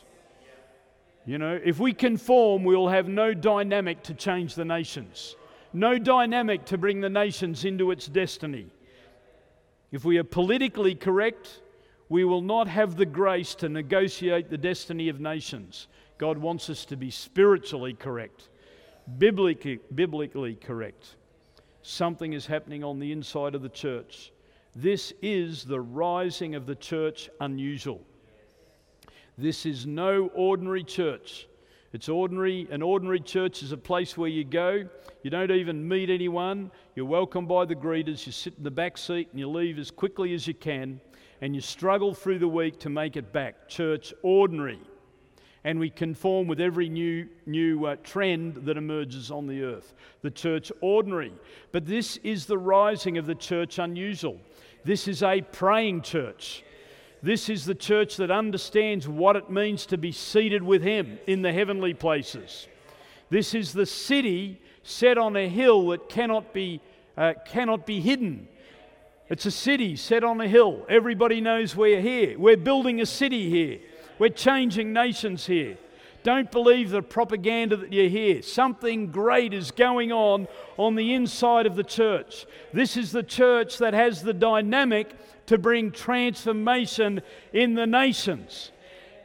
You know, if we conform, we'll have no dynamic to change the nations no dynamic to bring the nations into its destiny. If we are politically correct, we will not have the grace to negotiate the destiny of nations. God wants us to be spiritually correct, biblically, biblically correct. Something is happening on the inside of the church. This is the rising of the church unusual. This is no ordinary church. It's ordinary. An ordinary church is a place where you go. You don't even meet anyone. You're welcomed by the greeters. You sit in the back seat and you leave as quickly as you can. And you struggle through the week to make it back. Church ordinary. And we conform with every new, new uh, trend that emerges on the earth. The church ordinary. But this is the rising of the church unusual. This is a praying church. This is the church that understands what it means to be seated with Him in the heavenly places. This is the city set on a hill that cannot be, uh, cannot be hidden. It's a city set on a hill. Everybody knows we're here. We're building a city here. We're changing nations here. Don't believe the propaganda that you hear. Something great is going on on the inside of the church. This is the church that has the dynamic to bring transformation in the nations.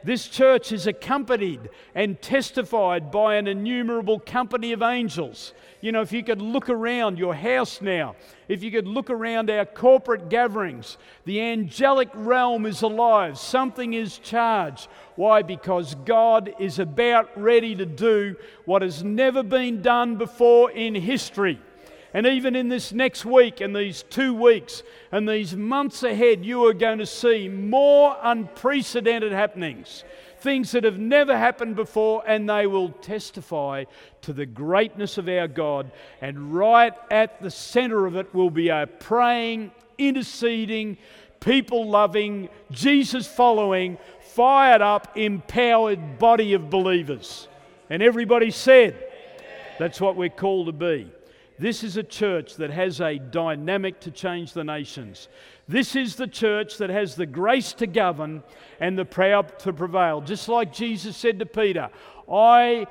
This church is accompanied and testified by an innumerable company of angels. You know, if you could look around your house now, if you could look around our corporate gatherings, the angelic realm is alive. Something is charged. Why? Because God is about ready to do what has never been done before in history. And even in this next week and these two weeks and these months ahead, you are going to see more unprecedented happenings. Things that have never happened before, and they will testify to the greatness of our God. And right at the center of it will be a praying, interceding, people loving, Jesus following, fired up, empowered body of believers. And everybody said, that's what we're called to be. This is a church that has a dynamic to change the nations. This is the church that has the grace to govern and the power to prevail. Just like Jesus said to Peter, I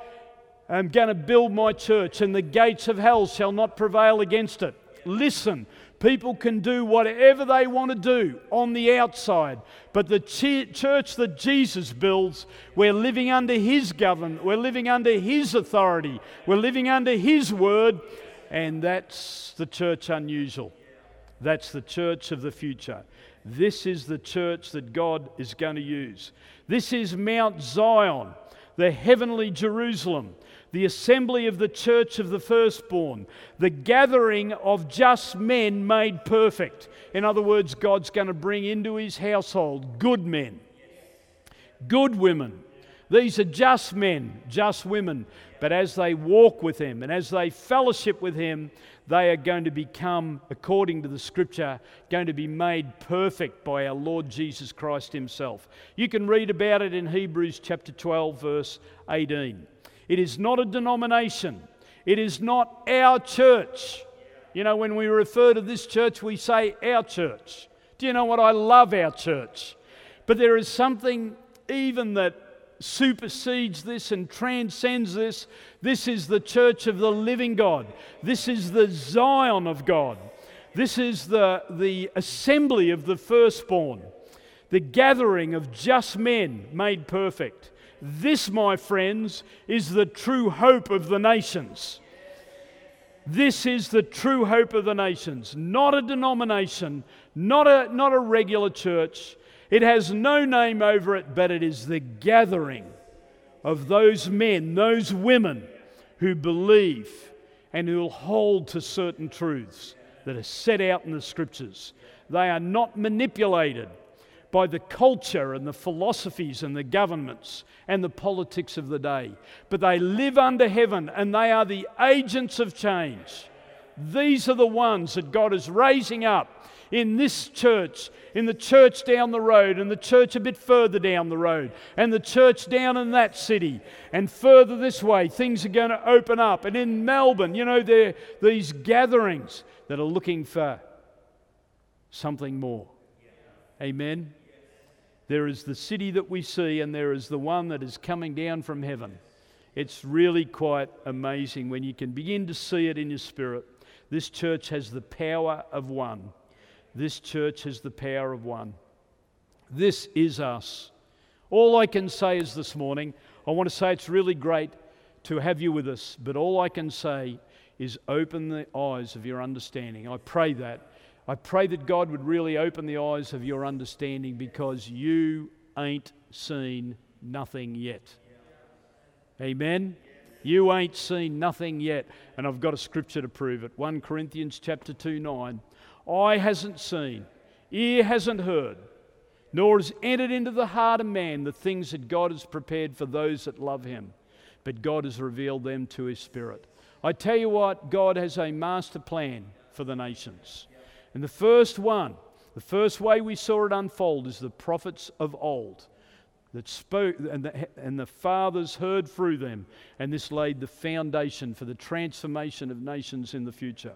am going to build my church, and the gates of hell shall not prevail against it. Listen, people can do whatever they want to do on the outside, but the church that Jesus builds, we're living under His government, we're living under His authority, we're living under His word and that's the church unusual. That's the church of the future. This is the church that God is going to use. This is Mount Zion, the heavenly Jerusalem, the assembly of the church of the firstborn, the gathering of just men made perfect. In other words, God's going to bring into his household good men, good women. These are just men, just women but as they walk with Him and as they fellowship with Him, they are going to become, according to the scripture, going to be made perfect by our Lord Jesus Christ Himself. You can read about it in Hebrews chapter 12, verse 18. It is not a denomination, it is not our church. You know, when we refer to this church, we say our church. Do you know what? I love our church. But there is something even that supersedes this and transcends this. This is the church of the living God. This is the Zion of God. This is the, the assembly of the firstborn, the gathering of just men made perfect. This, my friends, is the true hope of the nations. This is the true hope of the nations, not a denomination, not a, not a regular church, it has no name over it, but it is the gathering of those men, those women who believe and who will hold to certain truths that are set out in the scriptures. They are not manipulated by the culture and the philosophies and the governments and the politics of the day, but they live under heaven and they are the agents of change. These are the ones that God is raising up in this church, in the church down the road, and the church a bit further down the road, and the church down in that city, and further this way, things are going to open up. And in Melbourne, you know, there are these gatherings that are looking for something more. Amen. There is the city that we see, and there is the one that is coming down from heaven. It's really quite amazing when you can begin to see it in your spirit. This church has the power of one. This church has the power of one. This is us. All I can say is this morning, I want to say it's really great to have you with us, but all I can say is open the eyes of your understanding. I pray that. I pray that God would really open the eyes of your understanding because you ain't seen nothing yet. Amen. You ain't seen nothing yet. And I've got a scripture to prove it. 1 Corinthians chapter 2 9 eye hasn't seen, ear hasn't heard, nor has entered into the heart of man the things that God has prepared for those that love him. But God has revealed them to his Spirit. I tell you what, God has a master plan for the nations. And the first one, the first way we saw it unfold is the prophets of old that spoke, and the, and the fathers heard through them, and this laid the foundation for the transformation of nations in the future.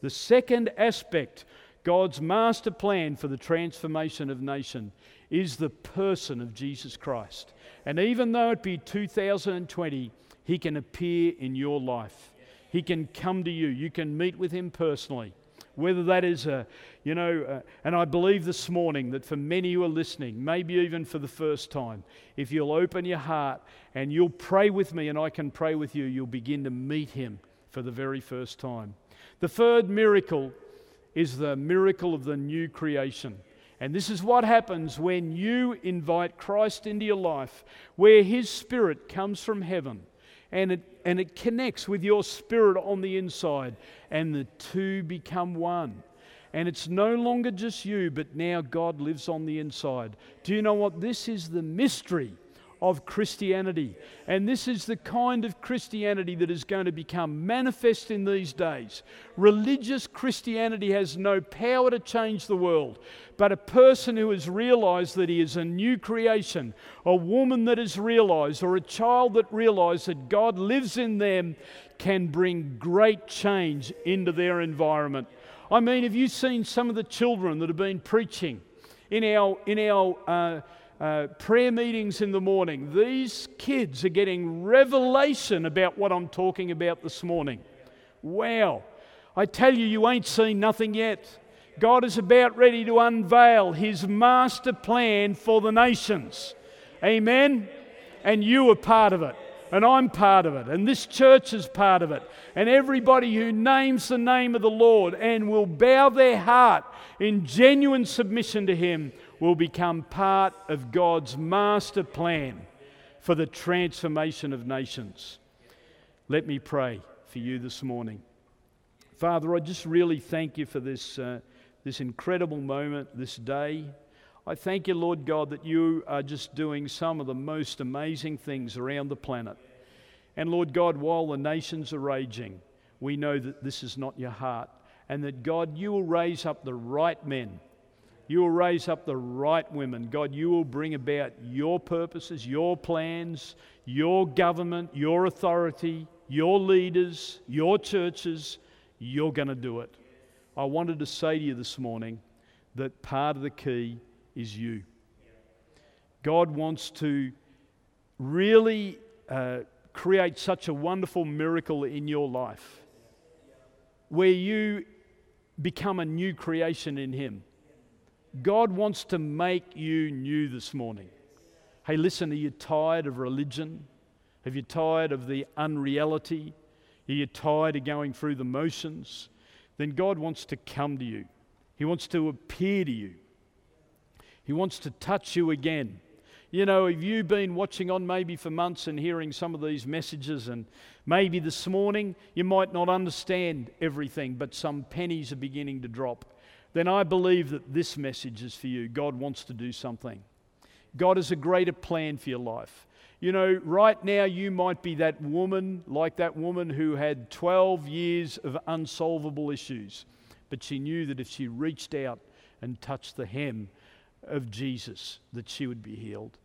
The second aspect, God's master plan for the transformation of nation, is the person of Jesus Christ. And even though it be 2020, He can appear in your life. He can come to you. You can meet with Him personally. Whether that is a, you know, uh, and I believe this morning that for many who are listening, maybe even for the first time, if you'll open your heart and you'll pray with me and I can pray with you, you'll begin to meet Him for the very first time. The third miracle is the miracle of the new creation. And this is what happens when you invite Christ into your life, where His Spirit comes from heaven and it, and it connects with your spirit on the inside, and the two become one. And it's no longer just you, but now God lives on the inside. Do you know what? This is the mystery of Christianity. And this is the kind of Christianity that is going to become manifest in these days. Religious Christianity has no power to change the world, but a person who has realized that he is a new creation, a woman that has realized, or a child that realized that God lives in them, can bring great change into their environment. I mean, have you seen some of the children that have been preaching in our, in our uh, uh, prayer meetings in the morning, these kids are getting revelation about what I'm talking about this morning. Wow. I tell you, you ain't seen nothing yet. God is about ready to unveil his master plan for the nations. Amen? And you are part of it. And I'm part of it. And this church is part of it. And everybody who names the name of the Lord and will bow their heart in genuine submission to him will become part of God's master plan for the transformation of nations. Let me pray for you this morning. Father, I just really thank you for this, uh, this incredible moment, this day. I thank you, Lord God, that you are just doing some of the most amazing things around the planet. And Lord God, while the nations are raging, we know that this is not your heart. And that God, you will raise up the right men you will raise up the right women. God, you will bring about your purposes, your plans, your government, your authority, your leaders, your churches. You're going to do it. I wanted to say to you this morning that part of the key is you. God wants to really uh, create such a wonderful miracle in your life where you become a new creation in Him. God wants to make you new this morning. Hey, listen, are you tired of religion? Have you tired of the unreality? Are you tired of going through the motions? Then God wants to come to you. He wants to appear to you. He wants to touch you again. You know, have you've been watching on maybe for months and hearing some of these messages, and maybe this morning you might not understand everything, but some pennies are beginning to drop then I believe that this message is for you. God wants to do something. God has a greater plan for your life. You know, right now you might be that woman, like that woman who had 12 years of unsolvable issues, but she knew that if she reached out and touched the hem of Jesus, that she would be healed.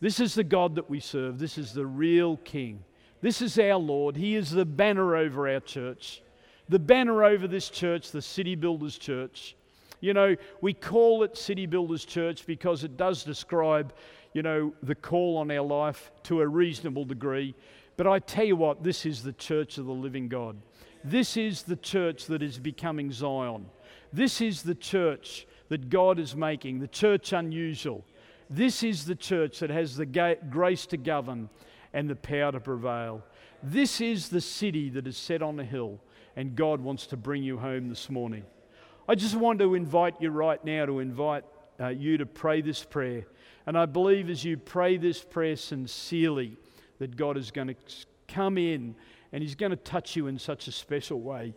This is the God that we serve. This is the real King. This is our Lord. He is the banner over our church, the banner over this church, the City Builders Church. You know, we call it City Builders Church because it does describe, you know, the call on our life to a reasonable degree. But I tell you what, this is the church of the living God. This is the church that is becoming Zion. This is the church that God is making, the church unusual. This is the church that has the ga- grace to govern and the power to prevail. This is the city that is set on a hill, and God wants to bring you home this morning. I just want to invite you right now to invite uh, you to pray this prayer. And I believe as you pray this prayer sincerely, that God is going to come in and He's going to touch you in such a special way.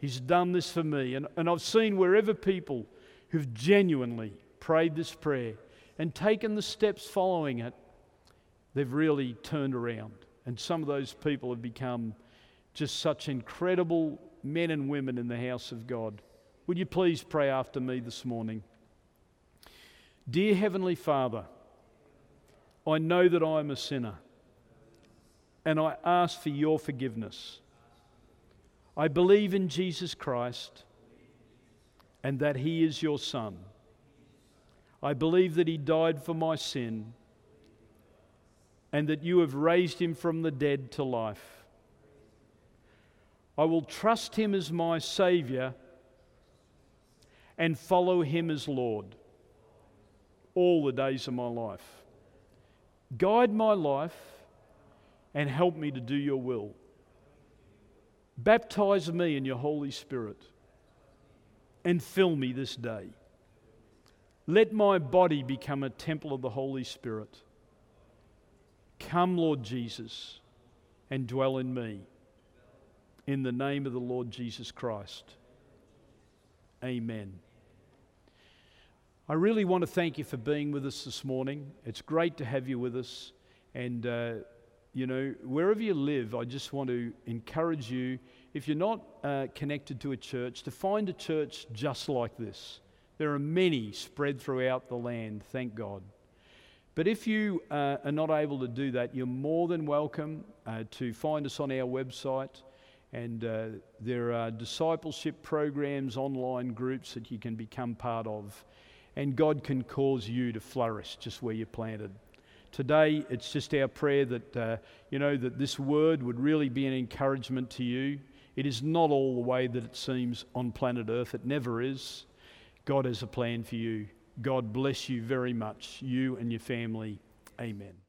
He's done this for me. And, and I've seen wherever people who've genuinely prayed this prayer and taken the steps following it, they've really turned around. And some of those people have become just such incredible men and women in the house of God. Would you please pray after me this morning? Dear Heavenly Father, I know that I am a sinner and I ask for your forgiveness. I believe in Jesus Christ and that He is your Son. I believe that He died for my sin and that you have raised Him from the dead to life. I will trust Him as my Saviour and follow him as Lord all the days of my life. Guide my life and help me to do your will. Baptize me in your Holy Spirit and fill me this day. Let my body become a temple of the Holy Spirit. Come, Lord Jesus, and dwell in me. In the name of the Lord Jesus Christ. Amen. I really want to thank you for being with us this morning. It's great to have you with us. And, uh, you know, wherever you live, I just want to encourage you, if you're not uh, connected to a church, to find a church just like this. There are many spread throughout the land, thank God. But if you uh, are not able to do that, you're more than welcome uh, to find us on our website. And uh, there are discipleship programs, online groups that you can become part of. And God can cause you to flourish just where you're planted. Today, it's just our prayer that, uh, you know, that this word would really be an encouragement to you. It is not all the way that it seems on planet Earth, it never is. God has a plan for you. God bless you very much, you and your family. Amen.